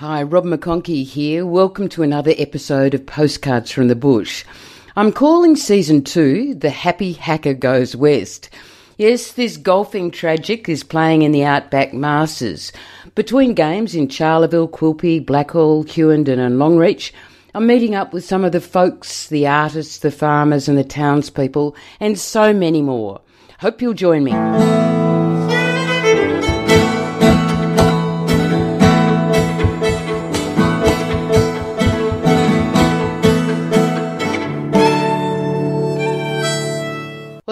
Hi, Rob McConkey here. Welcome to another episode of Postcards from the Bush. I'm calling season two The Happy Hacker Goes West. Yes, this golfing tragic is playing in the Outback Masters. Between games in Charleville, Quilpie, Blackall, Hughenden, and Longreach, I'm meeting up with some of the folks, the artists, the farmers, and the townspeople, and so many more. Hope you'll join me.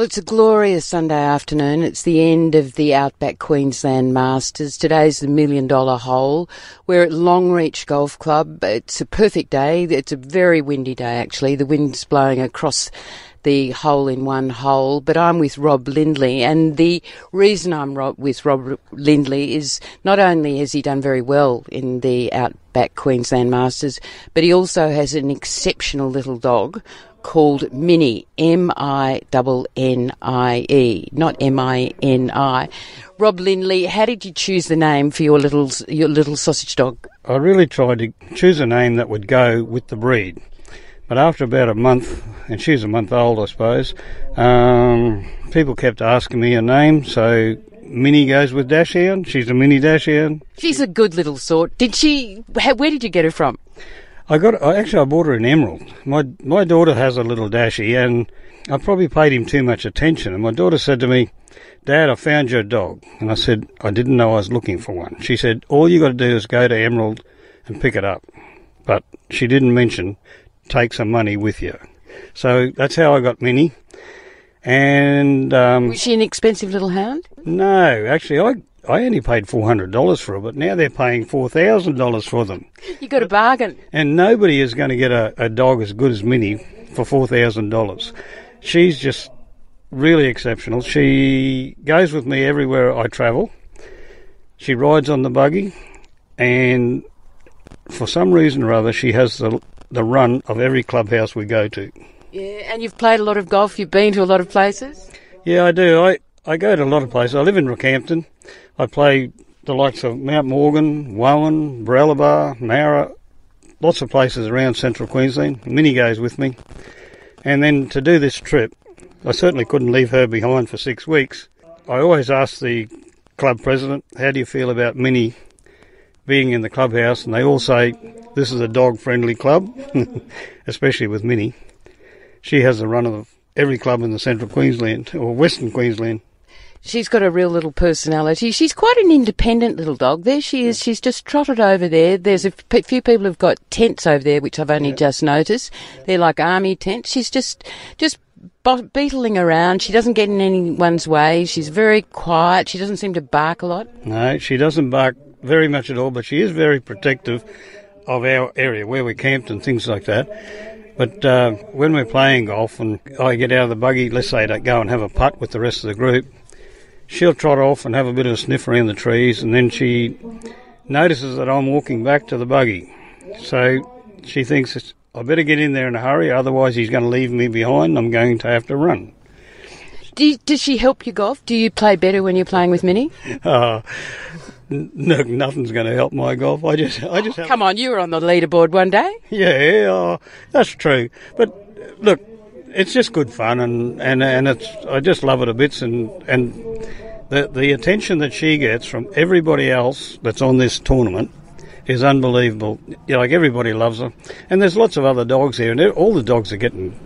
It's a glorious Sunday afternoon. It's the end of the Outback Queensland Masters. Today's the million dollar hole. We're at Longreach Golf Club. It's a perfect day. It's a very windy day, actually. The wind's blowing across the hole in one hole, but I'm with Rob Lindley, and the reason I'm with Rob Lindley is not only has he done very well in the Outback Queensland Masters, but he also has an exceptional little dog called Minnie, M I N N I E, not M I N I. Rob Lindley, how did you choose the name for your little your little sausage dog? I really tried to choose a name that would go with the breed. But after about a month, and she's a month old, I suppose, um, people kept asking me her name, so Minnie goes with dachshund. She's a mini dachshund. She's a good little sort. Did she? Where did you get her from? I got I actually I bought her an emerald. My my daughter has a little dashy, and I probably paid him too much attention. And my daughter said to me, "Dad, I found your dog." And I said, "I didn't know I was looking for one." She said, "All you got to do is go to Emerald and pick it up." But she didn't mention take some money with you. So that's how I got Minnie. And um, was she an expensive little hound? No, actually, I I only paid four hundred dollars for her, but now they're paying four thousand dollars for them. You got a bargain. And nobody is going to get a, a dog as good as Minnie for four thousand dollars. She's just really exceptional. She goes with me everywhere I travel. She rides on the buggy, and for some reason or other, she has the the run of every clubhouse we go to. Yeah, and you've played a lot of golf. You've been to a lot of places. Yeah, I do. I I go to a lot of places. I live in Rockhampton. I play the likes of Mount Morgan, Wowan, Baralaba, Moura, lots of places around central Queensland. Minnie goes with me. And then to do this trip, I certainly couldn't leave her behind for six weeks. I always ask the club president, how do you feel about Minnie being in the clubhouse? And they all say, this is a dog friendly club, especially with Minnie. She has the run of every club in the central Queensland or western Queensland. She's got a real little personality. She's quite an independent little dog. There she is. She's just trotted over there. There's a few people who've got tents over there, which I've only yeah. just noticed. They're like army tents. She's just, just beetling around. She doesn't get in anyone's way. She's very quiet. She doesn't seem to bark a lot. No, she doesn't bark very much at all, but she is very protective of our area where we camped and things like that. But uh, when we're playing golf and I get out of the buggy, let's say to go and have a putt with the rest of the group, she'll trot off and have a bit of a sniff around the trees, and then she notices that I'm walking back to the buggy. So she thinks, I better get in there in a hurry, otherwise he's going to leave me behind. And I'm going to have to run. Do you, does she help you golf? Do you play better when you're playing with Minnie? Uh, no, nothing's going to help my golf. I just, I just. Oh, come on, you were on the leaderboard one day. Yeah, oh, that's true. But look, it's just good fun, and, and, and it's I just love it a bits, and and the the attention that she gets from everybody else that's on this tournament is unbelievable. You know, like everybody loves her, and there's lots of other dogs here, and all the dogs are getting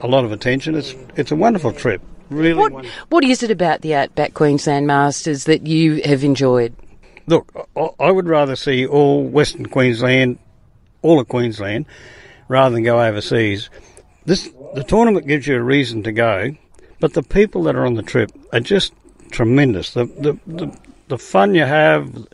a lot of attention. It's it's a wonderful trip. Really what, what is it about the Outback Queensland Masters that you have enjoyed? Look, I would rather see all Western Queensland, all of Queensland, rather than go overseas. This the tournament gives you a reason to go, but the people that are on the trip are just tremendous. The the the, the fun you have,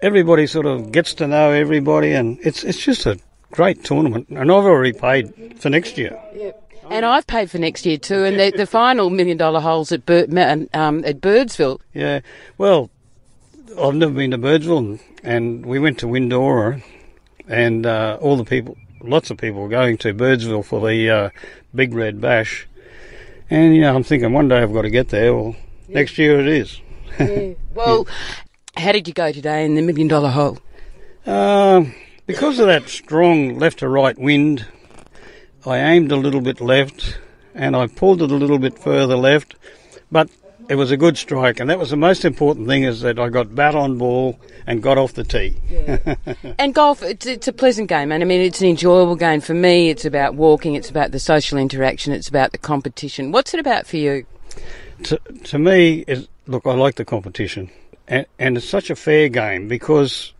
everybody sort of gets to know everybody, and it's it's just a great tournament. And I've already paid for next year. Yep. And I've paid for next year too, and the, the final million dollar holes at Bir- um, at Birdsville. Yeah, well, I've never been to Birdsville, and, we went to Windora, and uh, all the people lots of people going to Birdsville for the uh, Big Red Bash. And, you know, I'm thinking one day I've got to get there. Well, yeah. next year it is. yeah. Well, yeah. how did you go today in the million dollar hole? Uh, because of that strong left to right wind, I aimed a little bit left and I pulled it a little bit further left, but it was a good strike, and that was the most important thing is that I got bat on ball and got off the tee. Yeah. and golf, it's, it's, a pleasant game, and I mean, it's an enjoyable game for me. It's about walking, it's about the social interaction, it's about the competition. What's it about for you? To, to me, is look, I like the competition, and, and it's such a fair game because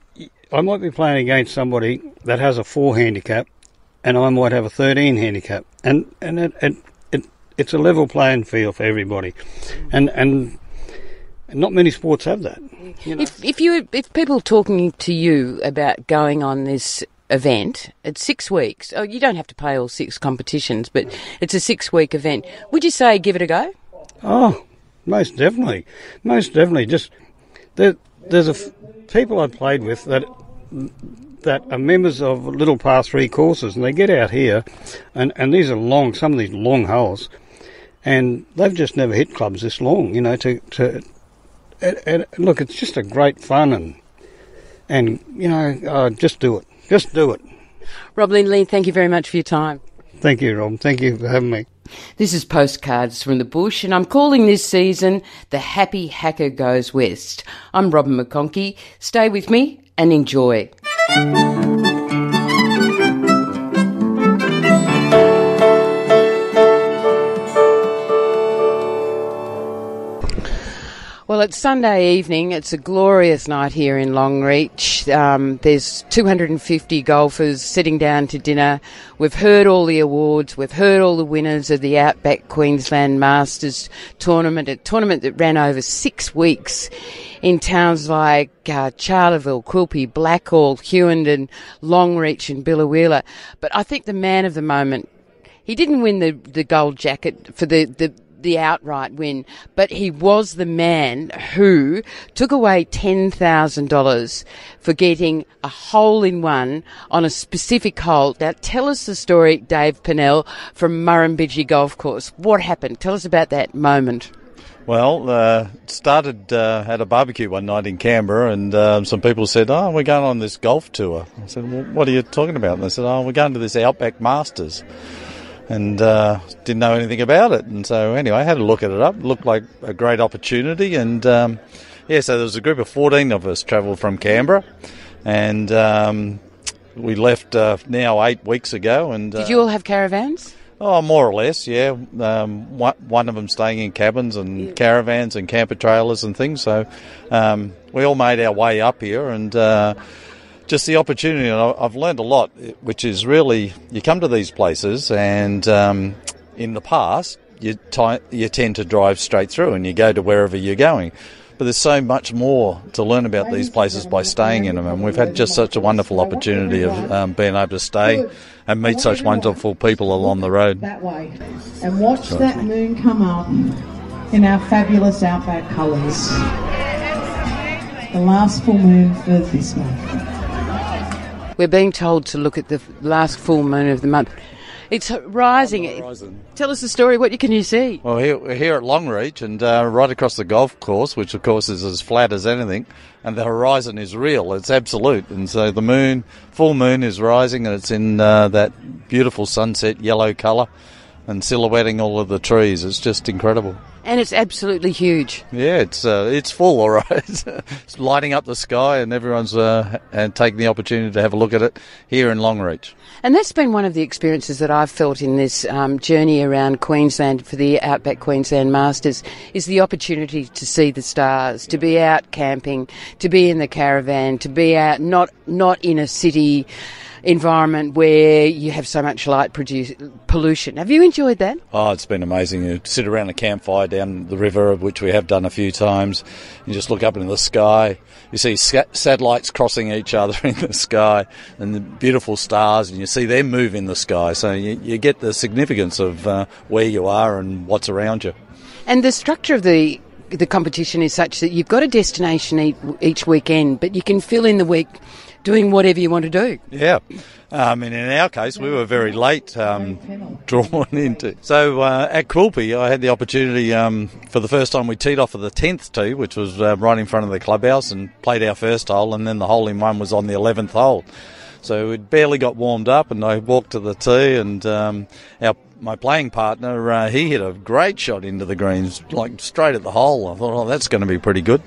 I might be playing against somebody that has a four handicap, and I might have a 13 handicap, and and it, it it's a level playing field for everybody, and and not many sports have that. You know. If if you if people talking to you about going on this event, it's six weeks. Oh, you don't have to play all six competitions, but it's a six week event. Would you say give it a go? Oh, most definitely, most definitely. Just there, there's a f- people I played with that that are members of little par three courses, and they get out here, and and these are long, some of these long holes, and they've just never hit clubs this long. You know, to to and, and look, it's just a great fun and and you know, uh, just do it, just do it. Rob Lindley, thank you very much for your time. Thank you, Rob. Thank you for having me. This is Postcards from the Bush, and I'm calling this season The Happy Hacker Goes West. I'm Robin McConkie. Stay with me and enjoy. Well, it's Sunday evening. It's a glorious night here in Longreach. Um, there's 250 golfers sitting down to dinner. We've heard all the awards. We've heard all the winners of the Outback Queensland Masters tournament, a tournament that ran over six weeks in towns like uh, Charleville, Quilpie, Blackall, Hughenden, Longreach and Biloela. But I think the man of the moment he didn't win the, the gold jacket for the, the, the outright win, but he was the man who took away $10,000 for getting a hole in one on a specific hole. Now tell us the story, Dave Pennell from Murrumbidgee Golf Course. What happened? Tell us about that moment. Well, uh, started uh, at a barbecue one night in Canberra, and uh, some people said, "Oh, we're going on this golf tour." I said, "Well, what are you talking about?" And they said, "Oh, we're going to this Outback Masters." And uh, didn't know anything about it. And so, anyway, I had a look at it up. It looked like a great opportunity. And um, yeah, so there was a group of 14 of us travelled from Canberra. And um, we left uh, now eight weeks ago. And Did you all have caravans? Oh, more or less, yeah. Um, one, one, of them staying in cabins and yeah. caravans and camper trailers and things. So um, we all made our way up here and uh, just the opportunity. And I've learned a lot, which is really you come to these places, and um, in the past you t- you tend to drive straight through and you go to wherever you're going. But there's so much more to learn about these places by staying in them, and we've had just such a wonderful opportunity of um, being able to stay and meet such wonderful people along the road. That way, and watch that moon come up in our fabulous outback colours. The last full moon for this month. We're being told to look at the last full moon of the month. It's rising. Tell us the story. What can you see? Well, here, we're here at Longreach and uh, right across the golf course, which of course is as flat as anything, and the horizon is real. It's absolute. And so the moon, full moon, is rising and it's in uh, that beautiful sunset yellow colour and silhouetting all of the trees. It's just incredible. And it's absolutely huge. Yeah, it's uh, it's full, all right. it's lighting up the sky, and everyone's uh, and taking the opportunity to have a look at it here in Longreach. And that's been one of the experiences that I've felt in this um, journey around Queensland for the Outback Queensland Masters is the opportunity to see the stars, to be out camping, to be in the caravan, to be out not not in a city environment where you have so much light produce, pollution. Have you enjoyed that? Oh, it's been amazing. You sit around a campfire down the river, which we have done a few times. You just look up into the sky. You see satellites crossing each other in the sky and the beautiful stars, and you see them move in the sky. So you, you get the significance of uh, where you are and what's around you. And the structure of the the competition is such that you've got a destination each weekend, but you can fill in the week Doing whatever you want to do. Yeah. Um, and in our case, we were very late um, drawn into. So uh, at Quilpie, I had the opportunity um, for the first time we teed off of the 10th tee, which was uh, right in front of the clubhouse, and played our first hole, and then the hole in one was on the 11th hole. So we'd barely got warmed up, and I walked to the tee, and um, our my playing partner, uh, he hit a great shot into the greens, like straight at the hole. I thought, oh, that's going to be pretty good.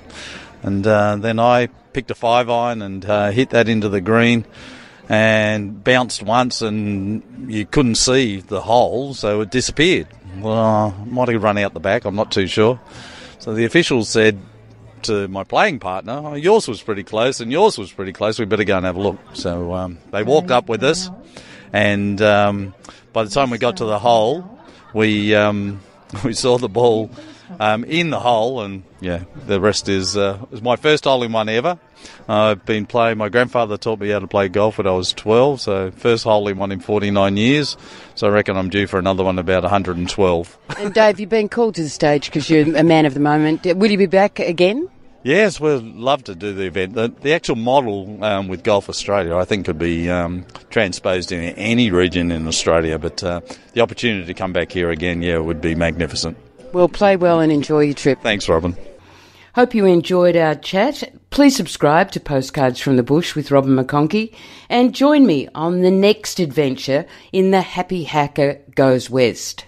And uh, then I picked a five iron and uh, hit that into the green and bounced once and you couldn't see the hole, so it disappeared. Well, I might have run out the back, I'm not too sure. So the officials said to my playing partner, oh, yours was pretty close and yours was pretty close, we better go and have a look. So um, they walked up with us and um, by the time we got to the hole, we, um, we saw the ball um, in the hole, and yeah, the rest is uh, was my first hole in one ever. Uh, I've been playing. My grandfather taught me how to play golf when I was 12, so first hole in one in 49 years. So I reckon I'm due for another one about 112. And Dave, you've been called to the stage because you're a man of the moment. Will you be back again? Yes, we'd love to do the event. The, the actual model um, with Golf Australia, I think, could be um, transposed in any region in Australia. But uh, the opportunity to come back here again, yeah, would be magnificent. Well, play well and enjoy your trip. Thanks, Robin. Hope you enjoyed our chat. Please subscribe to Postcards from the Bush with Robin McConkie and join me on the next adventure in the Happy Hacker Goes West.